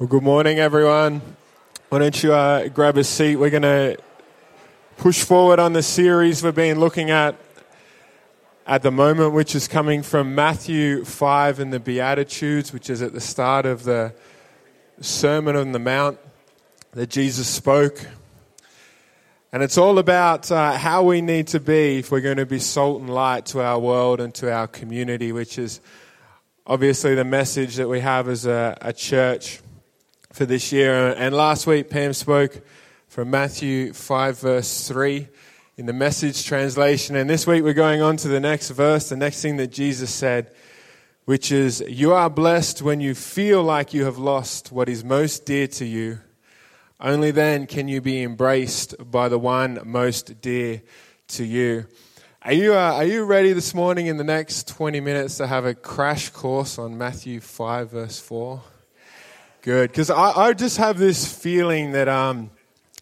Well, good morning, everyone. Why don't you uh, grab a seat? We're going to push forward on the series we've been looking at at the moment, which is coming from Matthew 5 and the Beatitudes, which is at the start of the Sermon on the Mount that Jesus spoke. And it's all about uh, how we need to be if we're going to be salt and light to our world and to our community, which is obviously the message that we have as a, a church for this year. And last week, Pam spoke from Matthew 5, verse 3 in the message translation. And this week, we're going on to the next verse, the next thing that Jesus said, which is, You are blessed when you feel like you have lost what is most dear to you. Only then can you be embraced by the one most dear to you. Are you, uh, are you ready this morning in the next 20 minutes to have a crash course on Matthew 5, verse 4? Good, because I, I just have this feeling that um,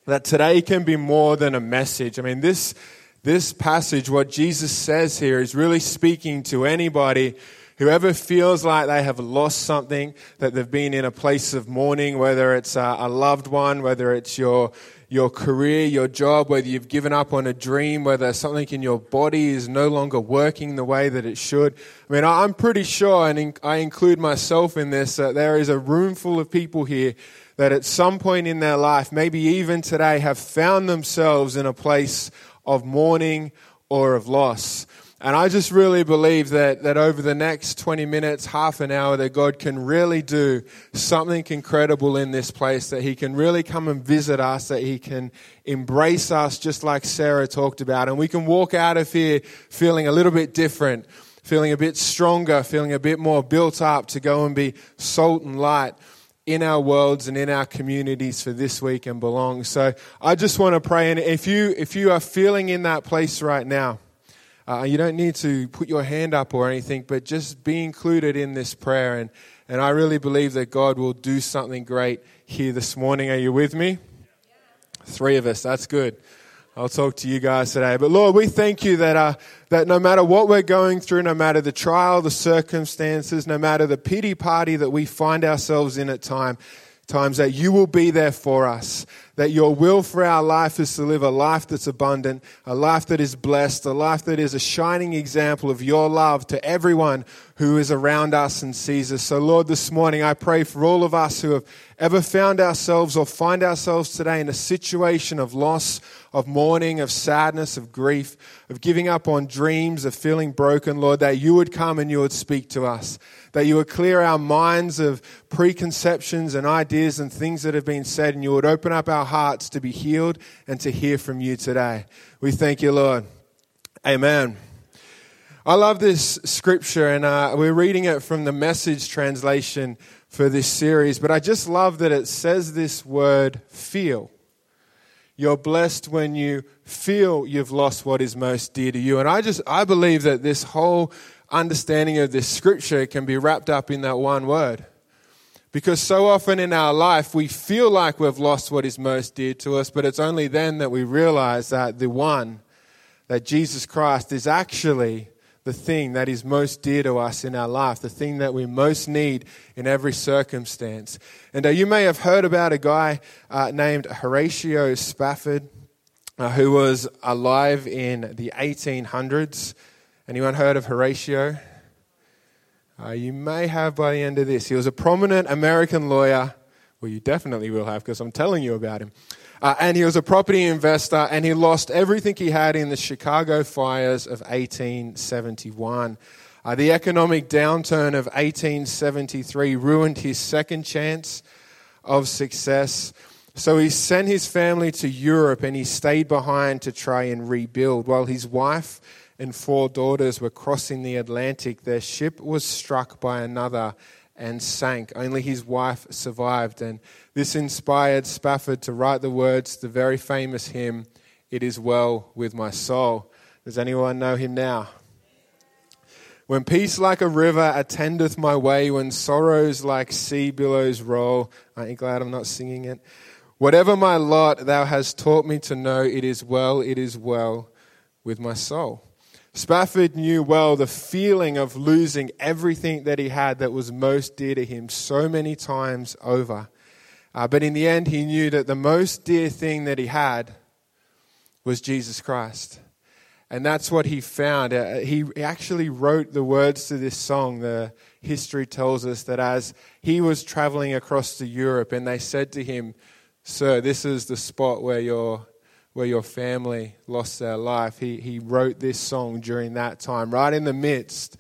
that today can be more than a message. I mean, this this passage, what Jesus says here, is really speaking to anybody whoever feels like they have lost something, that they've been in a place of mourning, whether it's a, a loved one, whether it's your your career, your job, whether you've given up on a dream, whether something in your body is no longer working the way that it should. I mean, I'm pretty sure, and I include myself in this, that there is a room full of people here that at some point in their life, maybe even today, have found themselves in a place of mourning or of loss. And I just really believe that, that over the next 20 minutes, half an hour, that God can really do something incredible in this place, that He can really come and visit us, that He can embrace us just like Sarah talked about. And we can walk out of here feeling a little bit different, feeling a bit stronger, feeling a bit more built up to go and be salt and light in our worlds and in our communities for this week and belong. So I just want to pray. And if you, if you are feeling in that place right now, uh, you don't need to put your hand up or anything, but just be included in this prayer. And, and I really believe that God will do something great here this morning. Are you with me? Three of us. That's good. I'll talk to you guys today. But Lord, we thank you that, uh, that no matter what we're going through, no matter the trial, the circumstances, no matter the pity party that we find ourselves in at time, times, that you will be there for us that your will for our life is to live a life that's abundant, a life that is blessed, a life that is a shining example of your love to everyone who is around us and sees us. So, Lord, this morning I pray for all of us who have ever found ourselves or find ourselves today in a situation of loss, of mourning, of sadness, of grief, of giving up on dreams, of feeling broken, Lord, that you would come and you would speak to us that you would clear our minds of preconceptions and ideas and things that have been said, and you would open up our hearts to be healed and to hear from you today. We thank you, Lord. Amen. I love this scripture, and uh, we're reading it from the message translation for this series, but I just love that it says this word feel. You're blessed when you feel you've lost what is most dear to you. And I just, I believe that this whole understanding of this scripture can be wrapped up in that one word. Because so often in our life, we feel like we've lost what is most dear to us, but it's only then that we realize that the one, that Jesus Christ, is actually the thing that is most dear to us in our life, the thing that we most need in every circumstance. And uh, you may have heard about a guy uh, named Horatio Spafford, uh, who was alive in the 1800s. Anyone heard of Horatio? Uh, you may have by the end of this. He was a prominent American lawyer. Well, you definitely will have because I'm telling you about him. Uh, and he was a property investor and he lost everything he had in the Chicago fires of 1871. Uh, the economic downturn of 1873 ruined his second chance of success. So he sent his family to Europe and he stayed behind to try and rebuild while his wife and four daughters were crossing the Atlantic, their ship was struck by another and sank. Only his wife survived. And this inspired Spafford to write the words the very famous hymn, It Is Well With My Soul. Does anyone know him now? When peace like a river attendeth my way, when sorrows like sea billows roll. Aren't you glad I'm not singing it? Whatever my lot, thou hast taught me to know, it is well, it is well with my soul. Spafford knew well the feeling of losing everything that he had that was most dear to him so many times over. Uh, but in the end, he knew that the most dear thing that he had was Jesus Christ. And that's what he found. Uh, he actually wrote the words to this song. The history tells us that as he was traveling across to Europe, and they said to him, Sir, this is the spot where your, where your family lost their life. He, he wrote this song during that time, right in the midst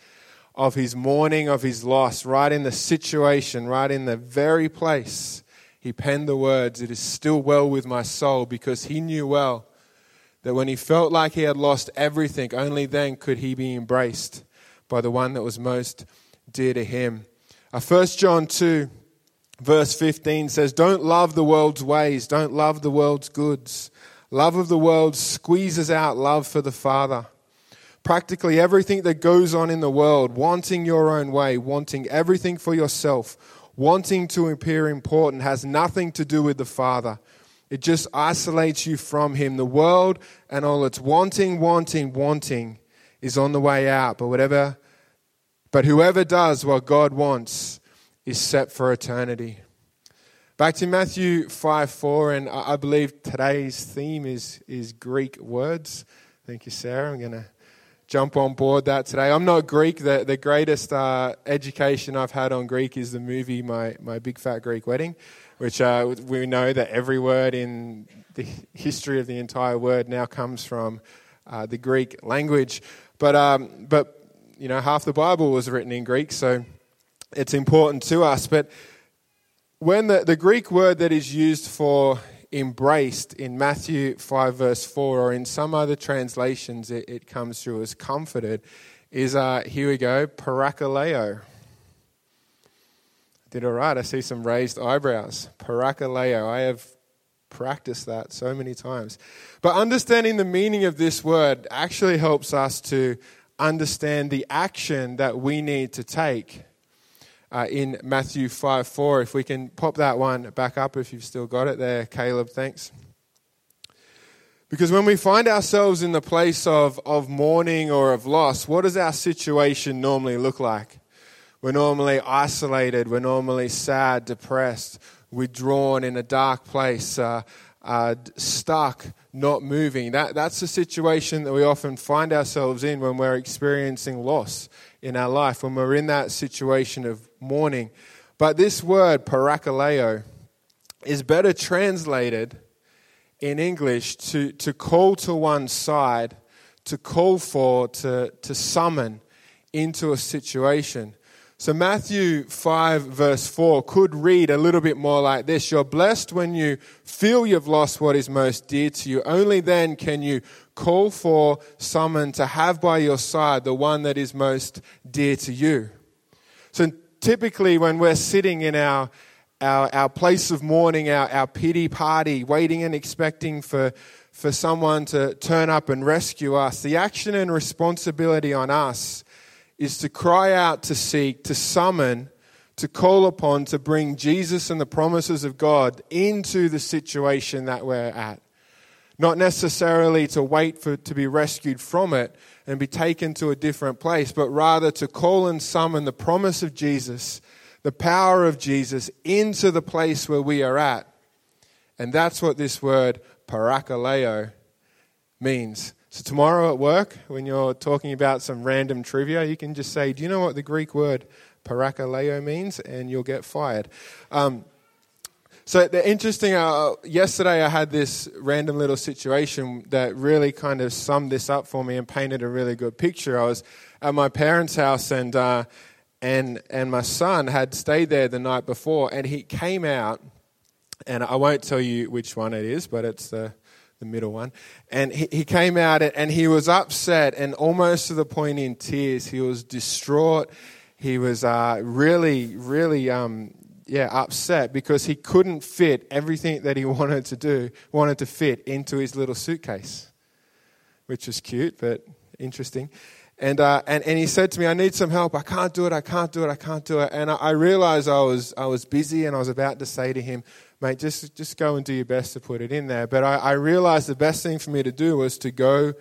of his mourning of his loss, right in the situation, right in the very place. He penned the words, It is still well with my soul, because he knew well that when he felt like he had lost everything, only then could he be embraced by the one that was most dear to him. Uh, 1 John 2, verse 15 says, Don't love the world's ways, don't love the world's goods. Love of the world squeezes out love for the Father. Practically everything that goes on in the world, wanting your own way, wanting everything for yourself, wanting to appear important, has nothing to do with the Father. It just isolates you from Him. The world and all its wanting, wanting, wanting is on the way out. But whatever, but whoever does what God wants is set for eternity. Back to Matthew 5 4, and I believe today's theme is, is Greek words. Thank you, Sarah. I'm going to jump on board that today. I'm not Greek. The, the greatest uh, education I've had on Greek is the movie My, My Big Fat Greek Wedding which uh, we know that every word in the history of the entire word now comes from uh, the Greek language. But, um, but, you know, half the Bible was written in Greek, so it's important to us. But when the, the Greek word that is used for embraced in Matthew 5, verse 4, or in some other translations, it, it comes through as comforted, is uh, here we go, parakaleo. Did all right. I see some raised eyebrows. Parakaleo. I have practiced that so many times. But understanding the meaning of this word actually helps us to understand the action that we need to take uh, in Matthew 5 4. If we can pop that one back up, if you've still got it there, Caleb, thanks. Because when we find ourselves in the place of, of mourning or of loss, what does our situation normally look like? We're normally isolated. We're normally sad, depressed, withdrawn in a dark place, uh, uh, stuck, not moving. That, that's the situation that we often find ourselves in when we're experiencing loss in our life, when we're in that situation of mourning. But this word, parakaleo, is better translated in English to, to call to one side, to call for, to, to summon into a situation. So, Matthew 5, verse 4 could read a little bit more like this You're blessed when you feel you've lost what is most dear to you. Only then can you call for someone to have by your side the one that is most dear to you. So, typically, when we're sitting in our our, our place of mourning, our, our pity party, waiting and expecting for, for someone to turn up and rescue us, the action and responsibility on us is to cry out, to seek, to summon, to call upon, to bring Jesus and the promises of God into the situation that we're at. Not necessarily to wait for to be rescued from it and be taken to a different place, but rather to call and summon the promise of Jesus, the power of Jesus into the place where we are at. And that's what this word parakaleo means. So, tomorrow at work, when you're talking about some random trivia, you can just say, Do you know what the Greek word parakaleo means? And you'll get fired. Um, so, the interesting, uh, yesterday I had this random little situation that really kind of summed this up for me and painted a really good picture. I was at my parents' house and, uh, and, and my son had stayed there the night before and he came out, and I won't tell you which one it is, but it's the the middle one. And he, he came out and he was upset and almost to the point in tears. He was distraught. He was uh, really, really, um, yeah, upset because he couldn't fit everything that he wanted to do, wanted to fit into his little suitcase, which was cute but interesting. And, uh, and, and he said to me, I need some help. I can't do it. I can't do it. I can't do it. And I, I realized I was, I was busy and I was about to say to him, mate, just, just go and do your best to put it in there. But I, I realized the best thing for me to do was to go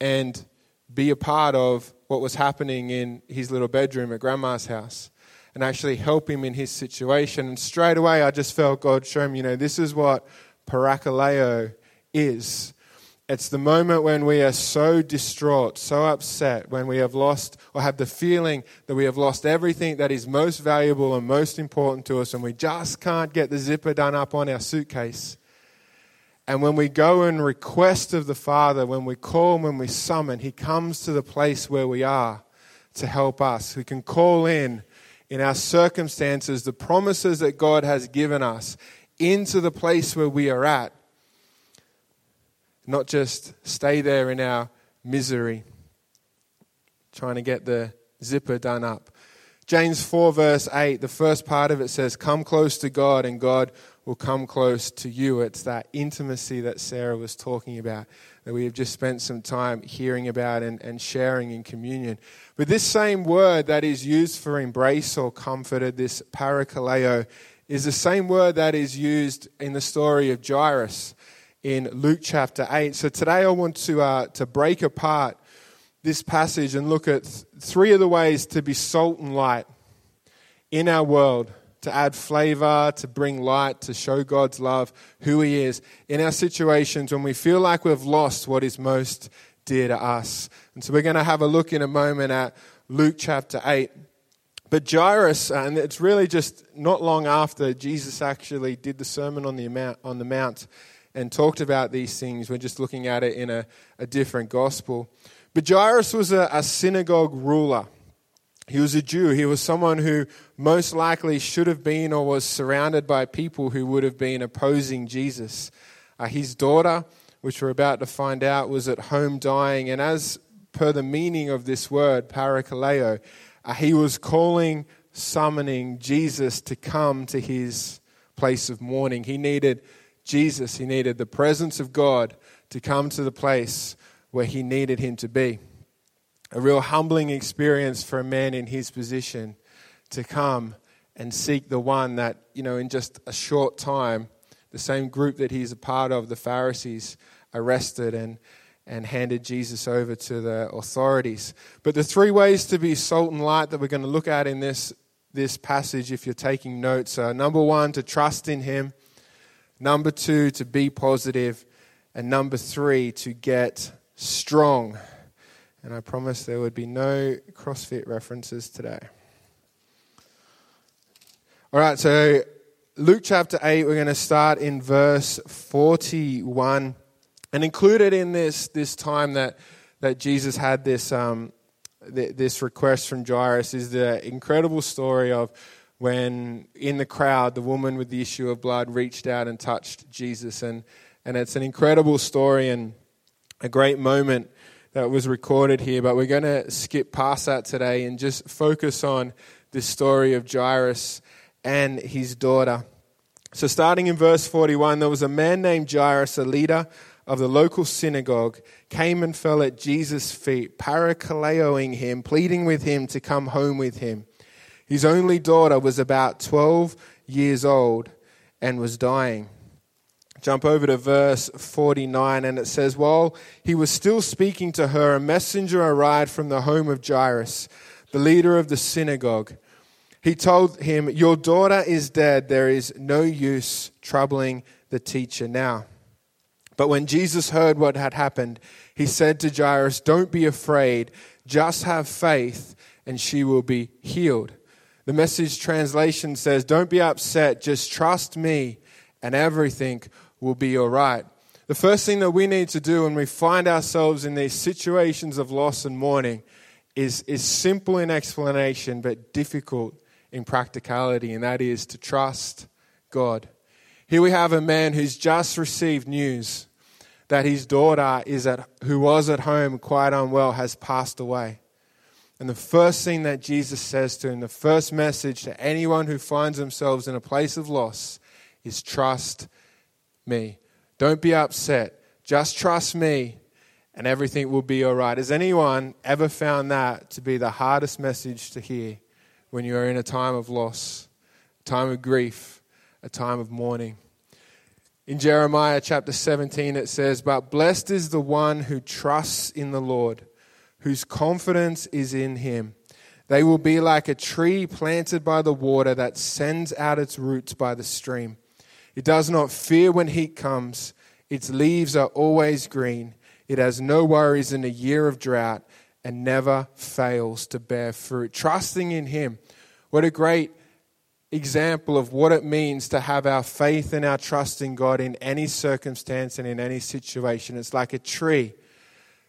and be a part of what was happening in his little bedroom at grandma's house. And actually help him in his situation. And straight away, I just felt God show me, you know, this is what parakaleo is. It's the moment when we are so distraught, so upset, when we have lost or have the feeling that we have lost everything that is most valuable and most important to us, and we just can't get the zipper done up on our suitcase. And when we go and request of the Father, when we call, when we summon, He comes to the place where we are to help us. We can call in, in our circumstances, the promises that God has given us into the place where we are at not just stay there in our misery, trying to get the zipper done up. James 4, verse 8, the first part of it says, Come close to God, and God will come close to you. It's that intimacy that Sarah was talking about, that we have just spent some time hearing about and, and sharing in communion. But this same word that is used for embrace or comforted, this parakaleo, is the same word that is used in the story of Jairus in Luke chapter 8. So today I want to, uh, to break apart this passage and look at th- three of the ways to be salt and light in our world, to add flavor, to bring light, to show God's love, who He is, in our situations when we feel like we've lost what is most dear to us. And so we're going to have a look in a moment at Luke chapter 8. But Jairus, uh, and it's really just not long after Jesus actually did the Sermon on the Mount, on the Mount and talked about these things. We're just looking at it in a, a different gospel. But Jairus was a, a synagogue ruler. He was a Jew. He was someone who most likely should have been or was surrounded by people who would have been opposing Jesus. Uh, his daughter, which we're about to find out, was at home dying. And as per the meaning of this word, parakaleo, uh, he was calling, summoning Jesus to come to his place of mourning. He needed Jesus, he needed the presence of God to come to the place where he needed him to be. A real humbling experience for a man in his position to come and seek the one that, you know, in just a short time, the same group that he's a part of, the Pharisees, arrested and, and handed Jesus over to the authorities. But the three ways to be salt and light that we're going to look at in this, this passage, if you're taking notes, are number one, to trust in him. Number two, to be positive. And number three, to get strong. And I promise there would be no CrossFit references today. All right, so Luke chapter 8, we're going to start in verse 41. And included in this, this time that, that Jesus had this, um, this request from Jairus is the incredible story of when in the crowd the woman with the issue of blood reached out and touched Jesus. And, and it's an incredible story and a great moment that was recorded here. But we're going to skip past that today and just focus on the story of Jairus and his daughter. So, starting in verse 41, there was a man named Jairus, a leader of the local synagogue, came and fell at Jesus' feet, parakaleoing him, pleading with him to come home with him. His only daughter was about 12 years old and was dying. Jump over to verse 49, and it says, While he was still speaking to her, a messenger arrived from the home of Jairus, the leader of the synagogue. He told him, Your daughter is dead. There is no use troubling the teacher now. But when Jesus heard what had happened, he said to Jairus, Don't be afraid, just have faith, and she will be healed. The message translation says, Don't be upset, just trust me, and everything will be all right. The first thing that we need to do when we find ourselves in these situations of loss and mourning is, is simple in explanation but difficult in practicality, and that is to trust God. Here we have a man who's just received news that his daughter is at, who was at home quite unwell has passed away. And the first thing that Jesus says to him, the first message to anyone who finds themselves in a place of loss, is trust me. Don't be upset. Just trust me, and everything will be all right. Has anyone ever found that to be the hardest message to hear when you are in a time of loss, a time of grief, a time of mourning? In Jeremiah chapter 17, it says, But blessed is the one who trusts in the Lord whose confidence is in him. They will be like a tree planted by the water that sends out its roots by the stream. It does not fear when heat comes, its leaves are always green. It has no worries in a year of drought and never fails to bear fruit. Trusting in Him. What a great example of what it means to have our faith and our trust in God in any circumstance and in any situation. It's like a tree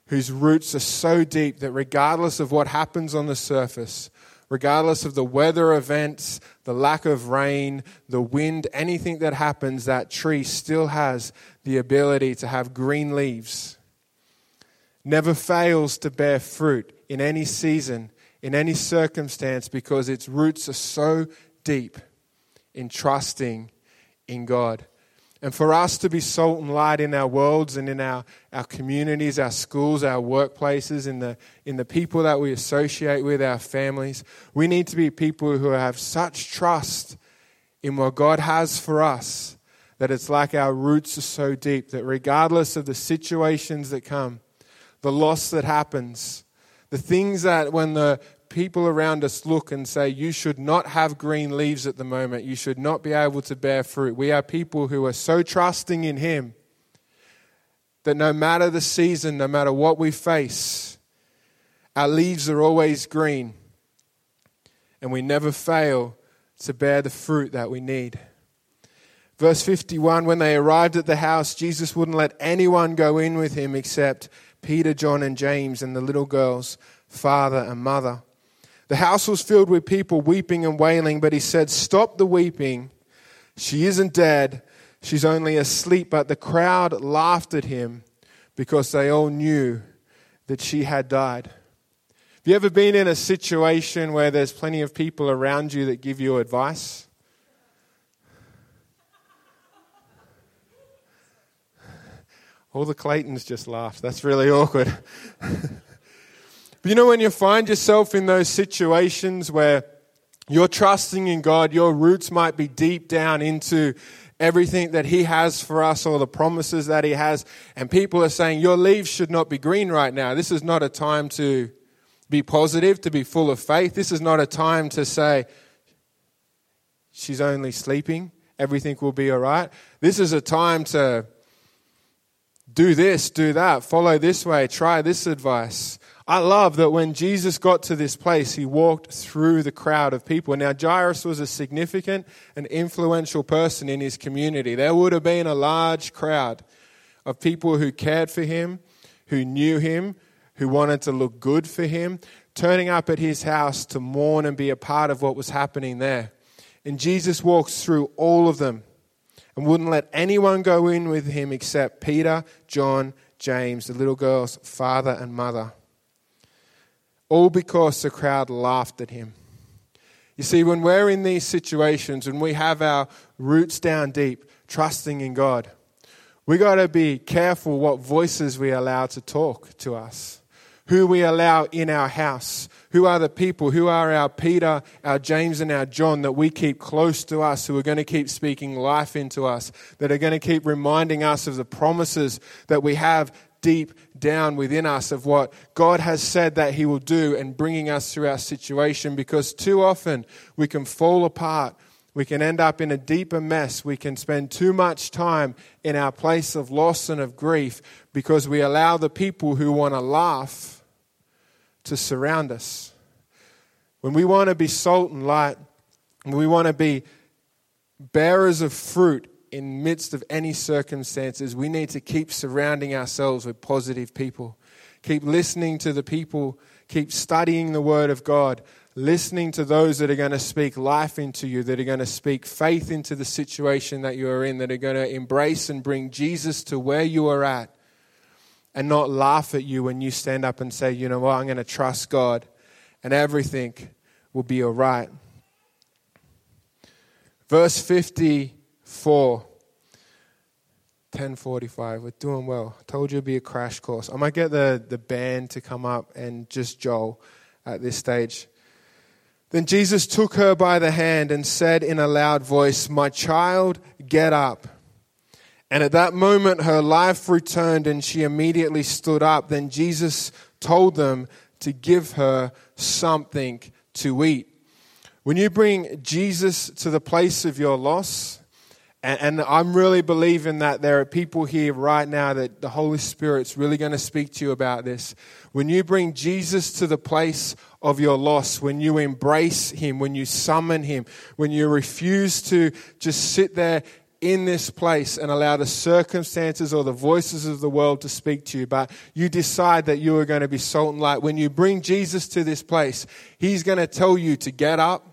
whose roots are so deep that regardless of what happens on the surface, regardless of the weather events, the lack of rain, the wind, anything that happens, that tree still has the ability to have green leaves. Never fails to bear fruit in any season, in any circumstance, because its roots are so deep in trusting in God. And for us to be salt and light in our worlds and in our, our communities, our schools, our workplaces, in the, in the people that we associate with, our families, we need to be people who have such trust in what God has for us that it's like our roots are so deep that regardless of the situations that come, the loss that happens, the things that when the people around us look and say, You should not have green leaves at the moment. You should not be able to bear fruit. We are people who are so trusting in Him that no matter the season, no matter what we face, our leaves are always green and we never fail to bear the fruit that we need. Verse 51 When they arrived at the house, Jesus wouldn't let anyone go in with him except Peter, John, and James, and the little girl's father and mother. The house was filled with people weeping and wailing, but he said, Stop the weeping. She isn't dead, she's only asleep. But the crowd laughed at him because they all knew that she had died. Have you ever been in a situation where there's plenty of people around you that give you advice? All the Claytons just laughed. That's really awkward. You know, when you find yourself in those situations where you're trusting in God, your roots might be deep down into everything that He has for us or the promises that He has, and people are saying, Your leaves should not be green right now. This is not a time to be positive, to be full of faith. This is not a time to say, She's only sleeping, everything will be all right. This is a time to do this, do that, follow this way, try this advice. I love that when Jesus got to this place, he walked through the crowd of people. Now, Jairus was a significant and influential person in his community. There would have been a large crowd of people who cared for him, who knew him, who wanted to look good for him, turning up at his house to mourn and be a part of what was happening there. And Jesus walks through all of them and wouldn't let anyone go in with him except Peter, John, James, the little girl's father and mother all because the crowd laughed at him. You see, when we're in these situations and we have our roots down deep, trusting in God, we got to be careful what voices we allow to talk to us, who we allow in our house, who are the people, who are our Peter, our James, and our John that we keep close to us, who are going to keep speaking life into us, that are going to keep reminding us of the promises that we have deep down within us of what God has said that He will do and bringing us through our situation because too often we can fall apart. We can end up in a deeper mess. We can spend too much time in our place of loss and of grief because we allow the people who want to laugh to surround us. When we want to be salt and light, when we want to be bearers of fruit in midst of any circumstances, we need to keep surrounding ourselves with positive people. Keep listening to the people, keep studying the Word of God, listening to those that are going to speak life into you, that are going to speak faith into the situation that you are in, that are going to embrace and bring Jesus to where you are at, and not laugh at you when you stand up and say, you know what, I'm going to trust God, and everything will be all right. Verse 50 4. 1045. We're doing well. Told you it'd be a crash course. I might get the, the band to come up and just Joel at this stage. Then Jesus took her by the hand and said in a loud voice, My child, get up. And at that moment, her life returned and she immediately stood up. Then Jesus told them to give her something to eat. When you bring Jesus to the place of your loss, and, and, I'm really believing that there are people here right now that the Holy Spirit's really going to speak to you about this. When you bring Jesus to the place of your loss, when you embrace Him, when you summon Him, when you refuse to just sit there in this place and allow the circumstances or the voices of the world to speak to you, but you decide that you are going to be salt and light. When you bring Jesus to this place, He's going to tell you to get up,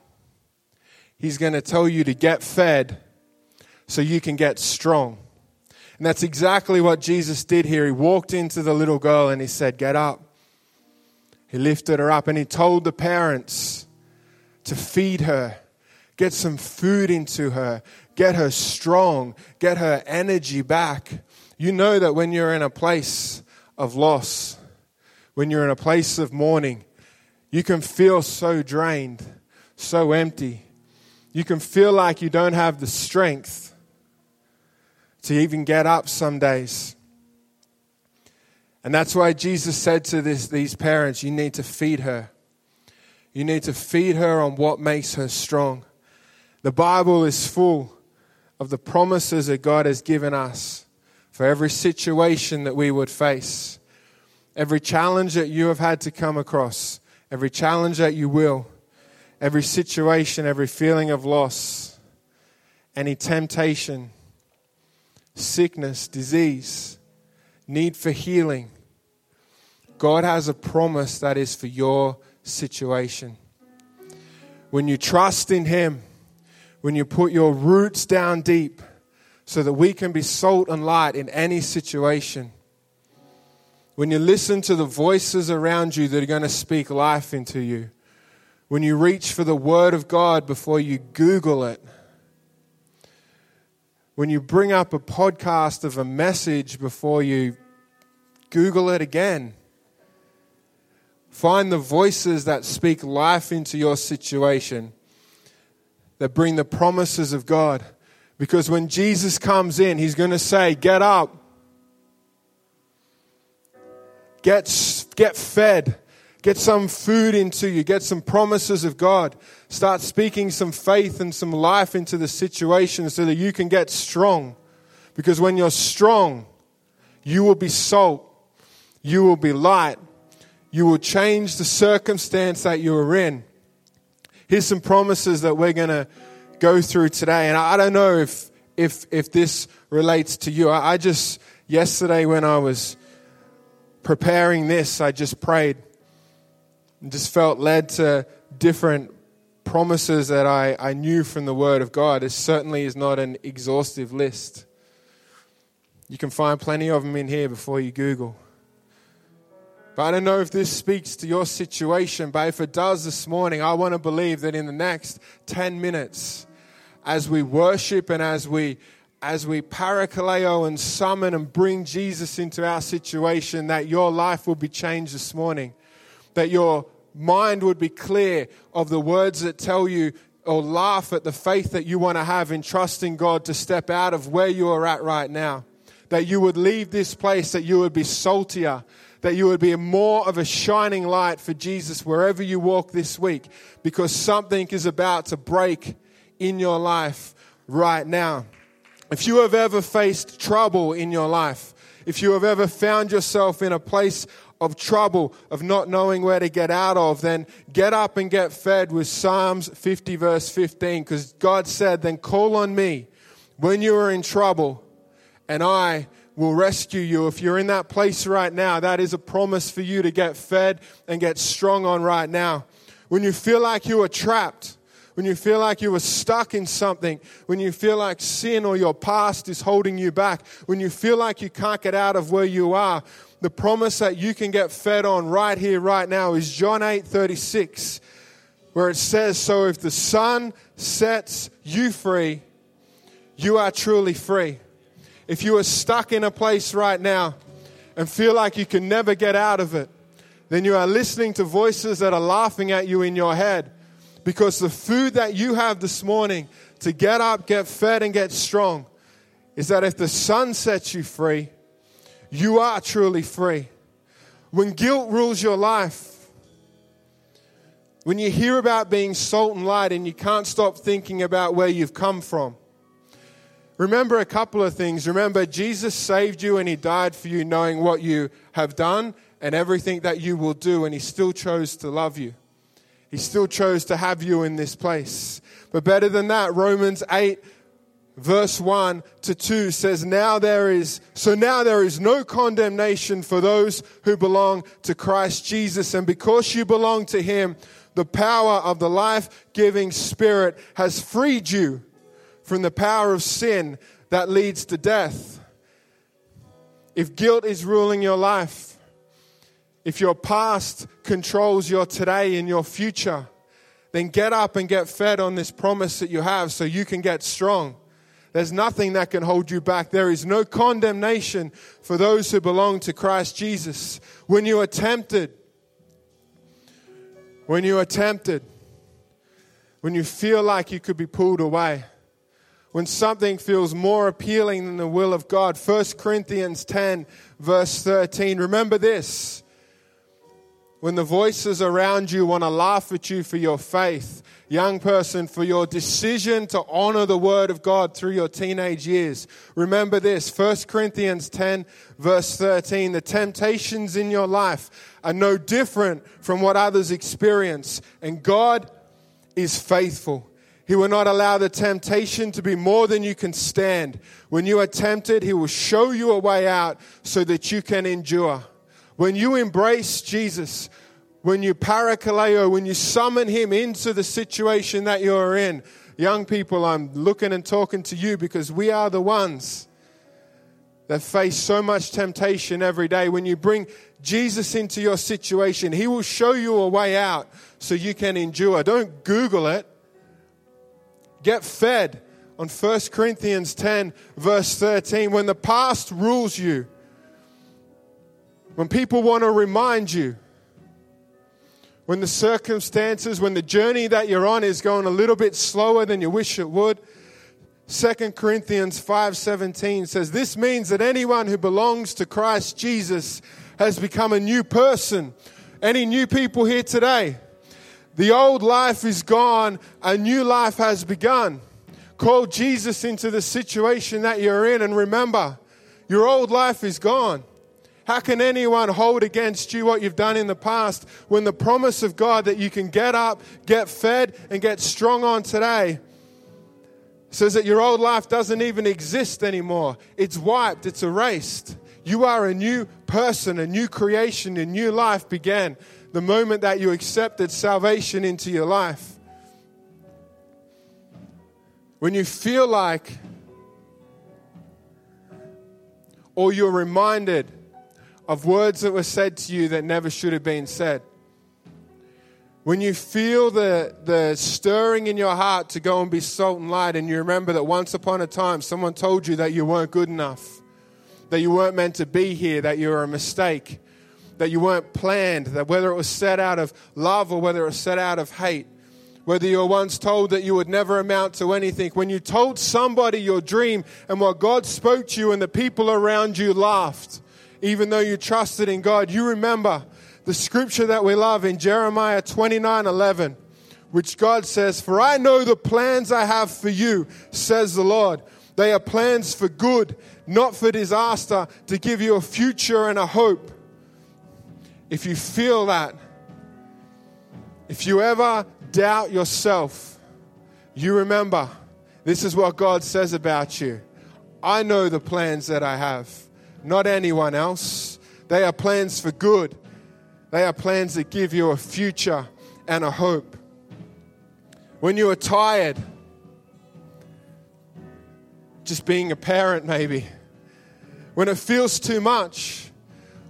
He's going to tell you to get fed so you can get strong. And that's exactly what Jesus did here. He walked into the little girl and he said, Get up. He lifted her up and he told the parents to feed her, get some food into her, get her strong, get her energy back. You know that when you're in a place of loss, when you're in a place of mourning, you can feel so drained, so empty. You can feel like you don't have the strength to even get up some days. And that's why Jesus said to this, these parents, You need to feed her. You need to feed her on what makes her strong. The Bible is full of the promises that God has given us for every situation that we would face, every challenge that you have had to come across, every challenge that you will, every situation, every feeling of loss, any temptation sickness, disease, need for healing. God has a promise that is for your situation. When you trust in Him, when you put your roots down deep so that we can be salt and light in any situation, when you listen to the voices around you that are going to speak life into you, when you reach for the Word of God before you Google it, when you bring up a podcast of a message before you Google it again. Find the voices that speak life into your situation, that bring the promises of God. Because when Jesus comes in, he's going to say, Get up, get, get fed. Get some food into you. Get some promises of God. Start speaking some faith and some life into the situation so that you can get strong. Because when you're strong, you will be salt. You will be light. You will change the circumstance that you are in. Here's some promises that we're going to go through today. And I don't know if, if, if this relates to you. I, I just, yesterday when I was preparing this, I just prayed and just felt led to different promises that I, I knew from the Word of God. It certainly is not an exhaustive list. You can find plenty of them in here before you Google. But I don't know if this speaks to your situation, but if it does this morning, I want to believe that in the next 10 minutes, as we worship and as we as we parakaleo and summon and bring Jesus into our situation, that your life will be changed this morning. That your mind would be clear of the words that tell you or laugh at the faith that you want to have in trusting God to step out of where you are at right now. That you would leave this place, that you would be saltier, that you would be more of a shining light for Jesus wherever you walk this week, because something is about to break in your life right now. If you have ever faced trouble in your life, if you have ever found yourself in a place of trouble, of not knowing where to get out of, then get up and get fed with Psalms 50, verse 15, because God said, Then call on me when you are in trouble, and I will rescue you. If you're in that place right now, that is a promise for you to get fed and get strong on right now. When you feel like you are trapped, when you feel like you are stuck in something, when you feel like sin or your past is holding you back, when you feel like you can't get out of where you are, the promise that you can get fed on right here, right now is John 8 36, where it says, So if the Son sets you free, you are truly free. If you are stuck in a place right now and feel like you can never get out of it, then you are listening to voices that are laughing at you in your head because the food that you have this morning to get up, get fed, and get strong is that if the Son sets you free, you are truly free. When guilt rules your life, When you hear about being salt and light and you can't stop thinking about where you've come from, remember a couple of things. Remember, Jesus saved you and he died for you, knowing what you have done and everything that you will do, and he still chose to love you. He still chose to have you in this place. But better than that, Romans 8 verse 1 to 2 says now there is so now there is no condemnation for those who belong to Christ Jesus. And because you belong to him the power of the life-giving spirit has freed you from the power of sin that leads to death. If guilt is ruling your life if your past controls your today and your future then get up and get fed on this promise that you have so you can get strong there's nothing that can hold you back. There is no condemnation for those who belong to Christ Jesus. When you are tempted, when you are tempted, when you feel like you could be pulled away, when something feels more appealing than the will of God. 1 Corinthians 10, verse 13. Remember this. When the voices around you want to laugh at you for your faith, young person, for your decision to honor the word of God through your teenage years. Remember this 1 Corinthians 10, verse 13. The temptations in your life are no different from what others experience, and God is faithful. He will not allow the temptation to be more than you can stand. When you are tempted, He will show you a way out so that you can endure. When you embrace Jesus, when you parakaleo, when you summon him into the situation that you're in. Young people, I'm looking and talking to you because we are the ones that face so much temptation every day. When you bring Jesus into your situation, he will show you a way out so you can endure. Don't Google it. Get fed on 1 Corinthians 10, verse 13. When the past rules you, when people want to remind you, when the circumstances, when the journey that you're on is going a little bit slower than you wish it would. 2 Corinthians 5:17 says this means that anyone who belongs to Christ Jesus has become a new person. Any new people here today? The old life is gone, a new life has begun. Call Jesus into the situation that you're in and remember, your old life is gone. How can anyone hold against you what you've done in the past when the promise of God that you can get up, get fed, and get strong on today says that your old life doesn't even exist anymore? It's wiped, it's erased. You are a new person, a new creation, a new life began the moment that you accepted salvation into your life. When you feel like, or you're reminded, of words that were said to you that never should have been said. When you feel the, the stirring in your heart to go and be salt and light, and you remember that once upon a time someone told you that you weren't good enough, that you weren't meant to be here, that you were a mistake, that you weren't planned, that whether it was set out of love or whether it was set out of hate, whether you were once told that you would never amount to anything, when you told somebody your dream and what God spoke to you and the people around you laughed, even though you trusted in God. You remember the scripture that we love in Jeremiah 29 11, which God says, For I know the plans I have for you, says the Lord. They are plans for good, not for disaster, to give you a future and a hope. If you feel that, if you ever doubt yourself, you remember this is what God says about you. I know the plans that I have not anyone else. They are plans for good. They are plans that give you a future and a hope. When you are tired, just being a parent, maybe, when it feels too much,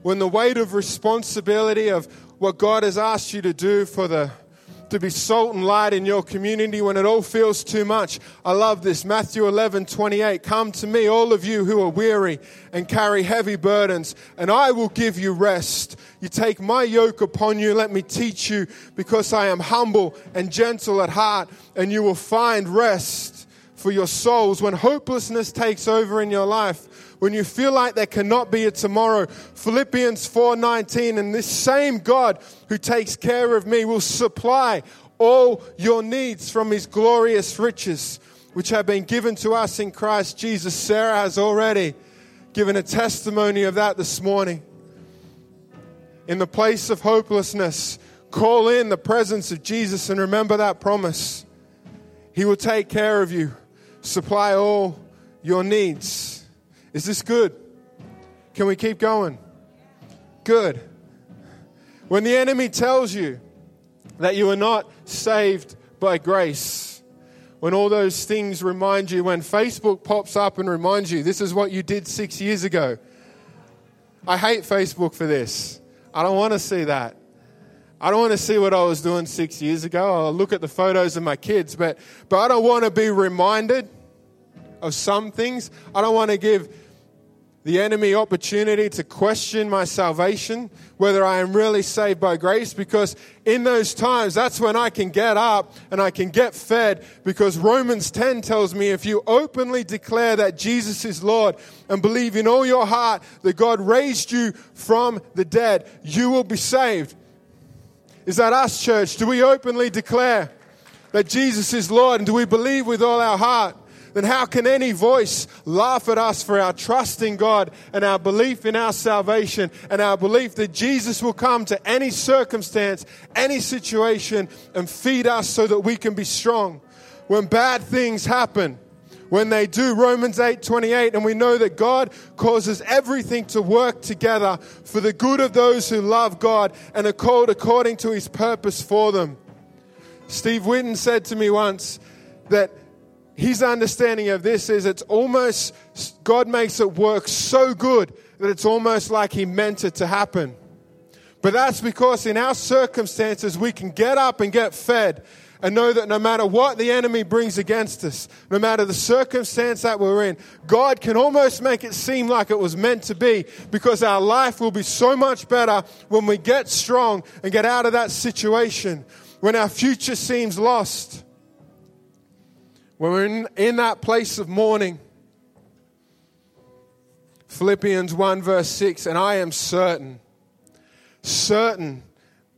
when the weight of responsibility of what God has asked you to do for the to be salt and light in your community when it all feels too much. I love this. Matthew 11, 28. Come to me, all of you who are weary and carry heavy burdens, and I will give you rest. You take my yoke upon you. Let me teach you because I am humble and gentle at heart, and you will find rest for your souls. When hopelessness takes over in your life, when you feel like there cannot be a tomorrow, Philippians 4:19 and this same God who takes care of me will supply all your needs from his glorious riches which have been given to us in Christ Jesus. Sarah has already given a testimony of that this morning. In the place of hopelessness, call in the presence of Jesus and remember that promise. He will take care of you, supply all your needs. Is this good? Can we keep going? Good. When the enemy tells you that you are not saved by grace, when all those things remind you, when Facebook pops up and reminds you, this is what you did six years ago. I hate Facebook for this. I don't want to see that. I don't want to see what I was doing six years ago. I'll look at the photos of my kids, but, but I don't want to be reminded of some things. I don't want to give the enemy opportunity to question my salvation, whether I am really saved by grace, because in those times, that's when I can get up and I can get fed, because Romans 10 tells me if you openly declare that Jesus is Lord and believe in all your heart that God raised you from the dead, you will be saved. Is that us, church? Do we openly declare that Jesus is Lord and do we believe with all our heart? Then how can any voice laugh at us for our trust in God and our belief in our salvation and our belief that Jesus will come to any circumstance, any situation and feed us so that we can be strong? When bad things happen, when they do Romans 8:28 and we know that God causes everything to work together for the good of those who love God and are called according to his purpose for them. Steve Witten said to me once that his understanding of this is it's almost, God makes it work so good that it's almost like He meant it to happen. But that's because in our circumstances, we can get up and get fed and know that no matter what the enemy brings against us, no matter the circumstance that we're in, God can almost make it seem like it was meant to be because our life will be so much better when we get strong and get out of that situation, when our future seems lost. When we're in, in that place of mourning, Philippians 1, verse 6, and I am certain, certain,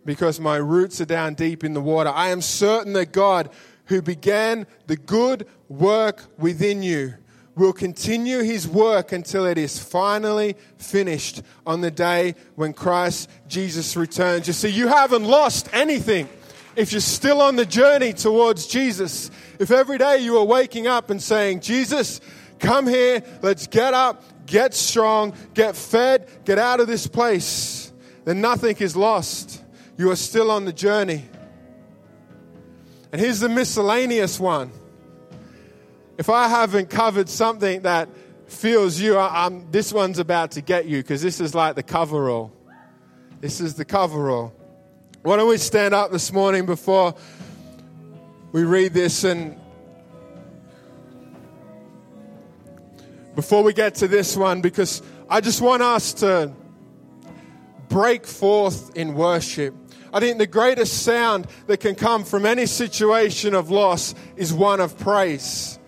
because my roots are down deep in the water, I am certain that God, who began the good work within you, will continue his work until it is finally finished on the day when Christ Jesus returns. You see, you haven't lost anything if you're still on the journey towards Jesus, if every day you are waking up and saying, Jesus, come here, let's get up, get strong, get fed, get out of this place, then nothing is lost. You are still on the journey. And here's the miscellaneous one. If I haven't covered something that feels you, I'm, this one's about to get you because this is like the coverall. This is the coverall. Why don't we stand up this morning before we read this and before we get to this one, because I just want us to break forth in worship. I think the greatest sound that can come from any situation of loss is one of praise.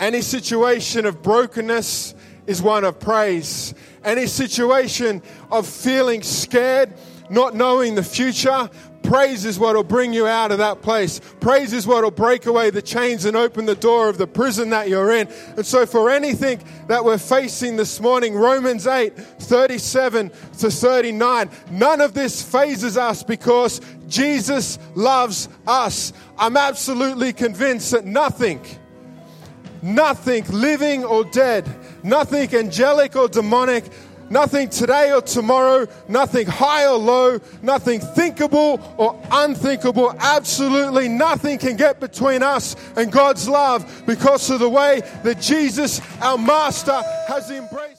Any situation of brokenness is one of praise. Any situation of feeling scared not knowing the future, praise is what will bring you out of that place. Praise is what will break away the chains and open the door of the prison that you're in. And so, for anything that we're facing this morning, Romans 8 37 to 39, none of this fazes us because Jesus loves us. I'm absolutely convinced that nothing, nothing living or dead, nothing angelic or demonic, nothing today or tomorrow, nothing high or low, nothing thinkable or unthinkable. Absolutely nothing can get between us and God's love because of the way that Jesus, our Master, has embraced.